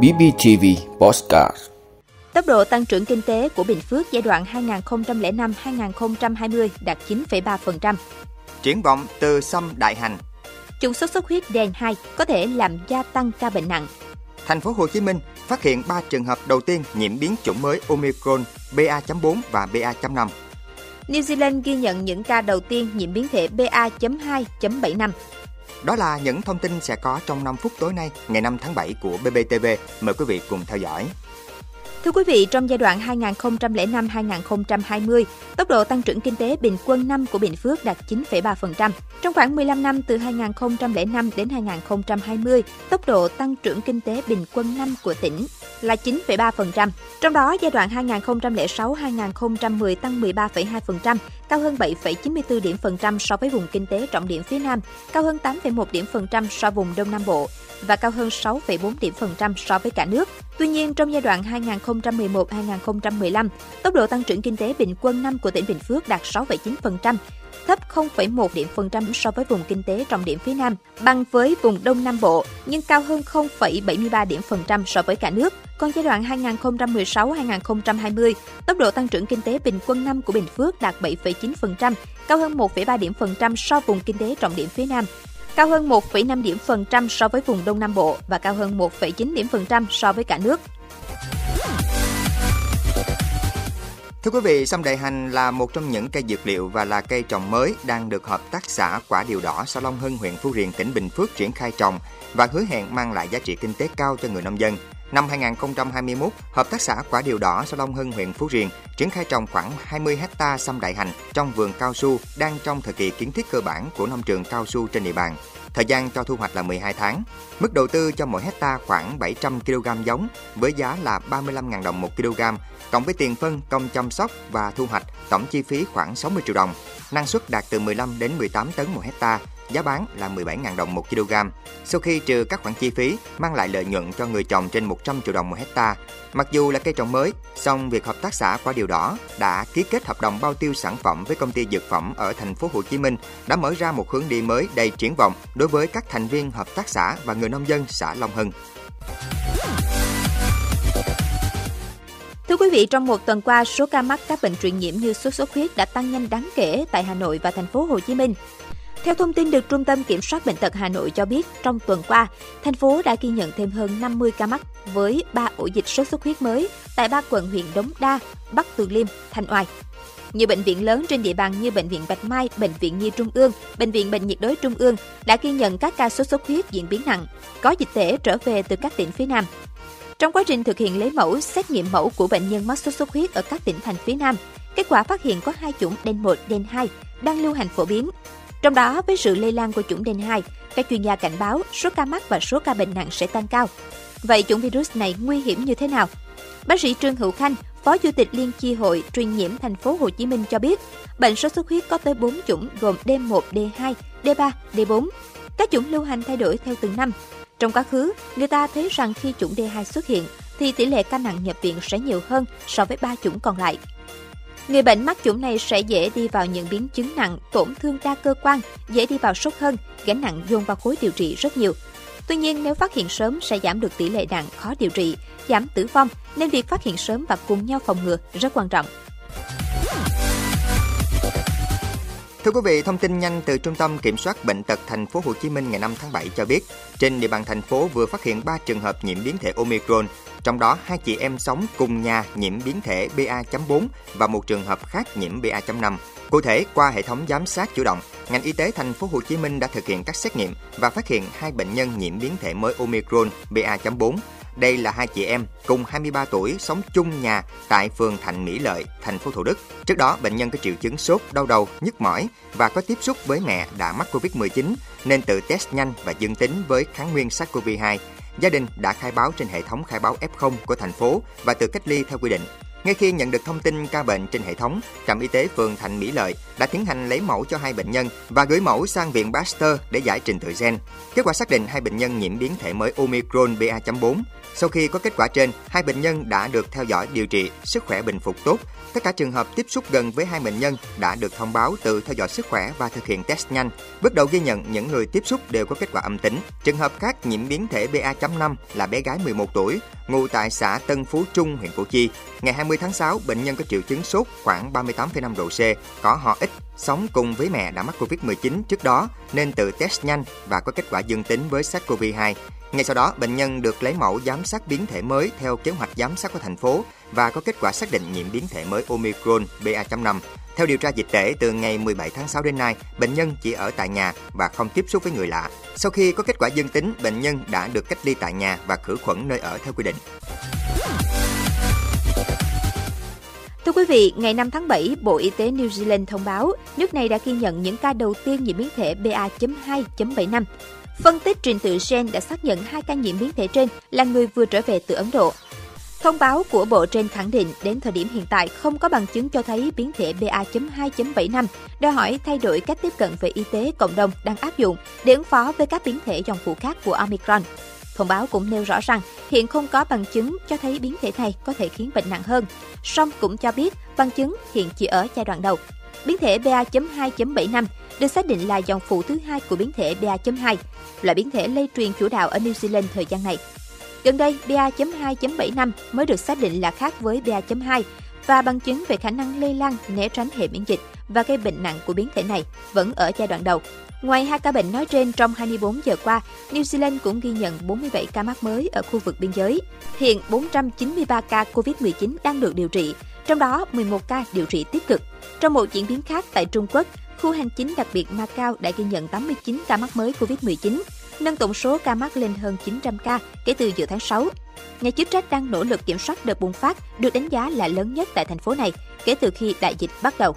BBTV Postcard Tốc độ tăng trưởng kinh tế của Bình Phước giai đoạn 2005-2020 đạt 9,3%. Triển vọng từ xâm đại hành. Chủng sốt xuất huyết đen 2 có thể làm gia tăng ca bệnh nặng. Thành phố Hồ Chí Minh phát hiện 3 trường hợp đầu tiên nhiễm biến chủng mới Omicron BA.4 và BA.5. New Zealand ghi nhận những ca đầu tiên nhiễm biến thể BA.2.75. Đó là những thông tin sẽ có trong 5 phút tối nay, ngày 5 tháng 7 của BBTV. Mời quý vị cùng theo dõi. Thưa quý vị, trong giai đoạn 2005-2020, tốc độ tăng trưởng kinh tế bình quân năm của Bình Phước đạt 9,3%. Trong khoảng 15 năm từ 2005 đến 2020, tốc độ tăng trưởng kinh tế bình quân năm của tỉnh là 9,3%. Trong đó, giai đoạn 2006-2010 tăng 13,2%, cao hơn 7,94 điểm phần trăm so với vùng kinh tế trọng điểm phía Nam, cao hơn 8,1 điểm phần trăm so với vùng Đông Nam Bộ và cao hơn 6,4 điểm phần trăm so với cả nước. Tuy nhiên, trong giai đoạn 2011-2015, tốc độ tăng trưởng kinh tế bình quân năm của tỉnh Bình Phước đạt 6,9%, thấp 0,1 điểm phần trăm so với vùng kinh tế trọng điểm phía Nam, bằng với vùng Đông Nam Bộ, nhưng cao hơn 0,73 điểm phần trăm so với cả nước. Còn giai đoạn 2016-2020, tốc độ tăng trưởng kinh tế bình quân năm của Bình Phước đạt 7,9%, cao hơn 1,3 điểm phần trăm so với vùng kinh tế trọng điểm phía Nam, cao hơn 1,5 điểm phần trăm so với vùng Đông Nam Bộ và cao hơn 1,9 điểm phần trăm so với cả nước. Thưa quý vị, sâm đại hành là một trong những cây dược liệu và là cây trồng mới đang được Hợp tác xã Quả Điều Đỏ xã Long Hưng, huyện Phú Riềng, tỉnh Bình Phước triển khai trồng và hứa hẹn mang lại giá trị kinh tế cao cho người nông dân. Năm 2021, Hợp tác xã Quả Điều Đỏ xã Long Hưng, huyện Phú Riềng triển khai trồng khoảng 20 hecta sâm đại hành trong vườn cao su đang trong thời kỳ kiến thiết cơ bản của nông trường cao su trên địa bàn. Thời gian cho thu hoạch là 12 tháng. Mức đầu tư cho mỗi hecta khoảng 700 kg giống với giá là 35.000 đồng 1 kg, cộng với tiền phân, công chăm sóc và thu hoạch, tổng chi phí khoảng 60 triệu đồng. Năng suất đạt từ 15 đến 18 tấn một hecta, giá bán là 17.000 đồng 1 kg. Sau khi trừ các khoản chi phí, mang lại lợi nhuận cho người trồng trên 100 triệu đồng một hecta. Mặc dù là cây trồng mới, song việc hợp tác xã Quả Điều Đỏ đã ký kết hợp đồng bao tiêu sản phẩm với công ty dược phẩm ở thành phố Hồ Chí Minh đã mở ra một hướng đi mới đầy triển vọng đối với các thành viên hợp tác xã và người nông dân xã Long Hưng. Thưa quý vị, trong một tuần qua, số ca mắc các bệnh truyền nhiễm như sốt xuất huyết đã tăng nhanh đáng kể tại Hà Nội và thành phố Hồ Chí Minh. Theo thông tin được Trung tâm Kiểm soát Bệnh tật Hà Nội cho biết, trong tuần qua, thành phố đã ghi nhận thêm hơn 50 ca mắc với 3 ổ dịch sốt xuất huyết mới tại ba quận huyện Đống Đa, Bắc Từ Liêm, Thanh Oai. Nhiều bệnh viện lớn trên địa bàn như Bệnh viện Bạch Mai, Bệnh viện Nhi Trung ương, Bệnh viện Bệnh nhiệt đới Trung ương đã ghi nhận các ca sốt xuất huyết diễn biến nặng, có dịch tễ trở về từ các tỉnh phía Nam. Trong quá trình thực hiện lấy mẫu, xét nghiệm mẫu của bệnh nhân mắc sốt xuất huyết ở các tỉnh thành phía Nam, kết quả phát hiện có hai chủng đen 1, đen 2 đang lưu hành phổ biến. Trong đó, với sự lây lan của chủng Delta 2, các chuyên gia cảnh báo số ca mắc và số ca bệnh nặng sẽ tăng cao. Vậy chủng virus này nguy hiểm như thế nào? Bác sĩ Trương Hữu Khanh, Phó Chủ tịch Liên chi hội truyền nhiễm thành phố Hồ Chí Minh cho biết, bệnh sốt xuất huyết có tới 4 chủng gồm D1, D2, D3, D4. Các chủng lưu hành thay đổi theo từng năm. Trong quá khứ, người ta thấy rằng khi chủng D2 xuất hiện thì tỷ lệ ca nặng nhập viện sẽ nhiều hơn so với ba chủng còn lại. Người bệnh mắc chủng này sẽ dễ đi vào những biến chứng nặng, tổn thương đa cơ quan, dễ đi vào sốt hơn, gánh nặng dồn vào khối điều trị rất nhiều. Tuy nhiên, nếu phát hiện sớm sẽ giảm được tỷ lệ nặng khó điều trị, giảm tử vong, nên việc phát hiện sớm và cùng nhau phòng ngừa rất quan trọng. Thưa quý vị, thông tin nhanh từ Trung tâm Kiểm soát bệnh tật thành phố Hồ Chí Minh ngày 5 tháng 7 cho biết, trên địa bàn thành phố vừa phát hiện 3 trường hợp nhiễm biến thể Omicron, trong đó hai chị em sống cùng nhà nhiễm biến thể BA.4 và một trường hợp khác nhiễm BA.5. Cụ thể, qua hệ thống giám sát chủ động, ngành y tế thành phố Hồ Chí Minh đã thực hiện các xét nghiệm và phát hiện hai bệnh nhân nhiễm biến thể mới Omicron BA.4 đây là hai chị em cùng 23 tuổi sống chung nhà tại phường Thạnh Mỹ Lợi, thành phố Thủ Đức. Trước đó, bệnh nhân có triệu chứng sốt, đau đầu, nhức mỏi và có tiếp xúc với mẹ đã mắc Covid-19 nên tự test nhanh và dương tính với kháng nguyên SARS-CoV-2. Gia đình đã khai báo trên hệ thống khai báo F0 của thành phố và tự cách ly theo quy định. Ngay khi nhận được thông tin ca bệnh trên hệ thống, trạm y tế phường Thạnh Mỹ Lợi đã tiến hành lấy mẫu cho hai bệnh nhân và gửi mẫu sang viện Pasteur để giải trình tự gen. Kết quả xác định hai bệnh nhân nhiễm biến thể mới Omicron BA.4. Sau khi có kết quả trên, hai bệnh nhân đã được theo dõi điều trị, sức khỏe bình phục tốt. Tất cả trường hợp tiếp xúc gần với hai bệnh nhân đã được thông báo từ theo dõi sức khỏe và thực hiện test nhanh. Bước đầu ghi nhận những người tiếp xúc đều có kết quả âm tính. Trường hợp khác nhiễm biến thể BA.5 là bé gái 11 tuổi, ngụ tại xã Tân Phú Trung, huyện Củ Chi. Ngày 20 tháng 6, bệnh nhân có triệu chứng sốt khoảng 38,5 độ C, có ho ít, sống cùng với mẹ đã mắc Covid-19 trước đó nên tự test nhanh và có kết quả dương tính với SARS-CoV-2. Ngay sau đó, bệnh nhân được lấy mẫu giám sát biến thể mới theo kế hoạch giám sát của thành phố và có kết quả xác định nhiễm biến thể mới Omicron BA.5. Theo điều tra dịch tễ, từ ngày 17 tháng 6 đến nay, bệnh nhân chỉ ở tại nhà và không tiếp xúc với người lạ. Sau khi có kết quả dương tính, bệnh nhân đã được cách ly tại nhà và khử khuẩn nơi ở theo quy định. Thưa quý vị, ngày 5 tháng 7, Bộ Y tế New Zealand thông báo nước này đã ghi nhận những ca đầu tiên nhiễm biến thể BA.2.75. Phân tích trình tự gen đã xác nhận hai ca nhiễm biến thể trên là người vừa trở về từ Ấn Độ. Thông báo của Bộ trên khẳng định đến thời điểm hiện tại không có bằng chứng cho thấy biến thể BA.2.75 đòi hỏi thay đổi cách tiếp cận về y tế cộng đồng đang áp dụng để ứng phó với các biến thể dòng phụ khác của Omicron. Thông báo cũng nêu rõ rằng hiện không có bằng chứng cho thấy biến thể này có thể khiến bệnh nặng hơn. Song cũng cho biết bằng chứng hiện chỉ ở giai đoạn đầu. Biến thể BA.2.75 được xác định là dòng phụ thứ hai của biến thể BA.2, loại biến thể lây truyền chủ đạo ở New Zealand thời gian này. Gần đây, BA.2.75 mới được xác định là khác với BA.2 và bằng chứng về khả năng lây lan né tránh hệ miễn dịch và gây bệnh nặng của biến thể này vẫn ở giai đoạn đầu. Ngoài hai ca bệnh nói trên trong 24 giờ qua, New Zealand cũng ghi nhận 47 ca mắc mới ở khu vực biên giới. Hiện 493 ca COVID-19 đang được điều trị, trong đó 11 ca điều trị tích cực. Trong một diễn biến khác tại Trung Quốc, khu hành chính đặc biệt Macau đã ghi nhận 89 ca mắc mới COVID-19, nâng tổng số ca mắc lên hơn 900 ca kể từ giữa tháng 6. Nhà chức trách đang nỗ lực kiểm soát đợt bùng phát được đánh giá là lớn nhất tại thành phố này kể từ khi đại dịch bắt đầu.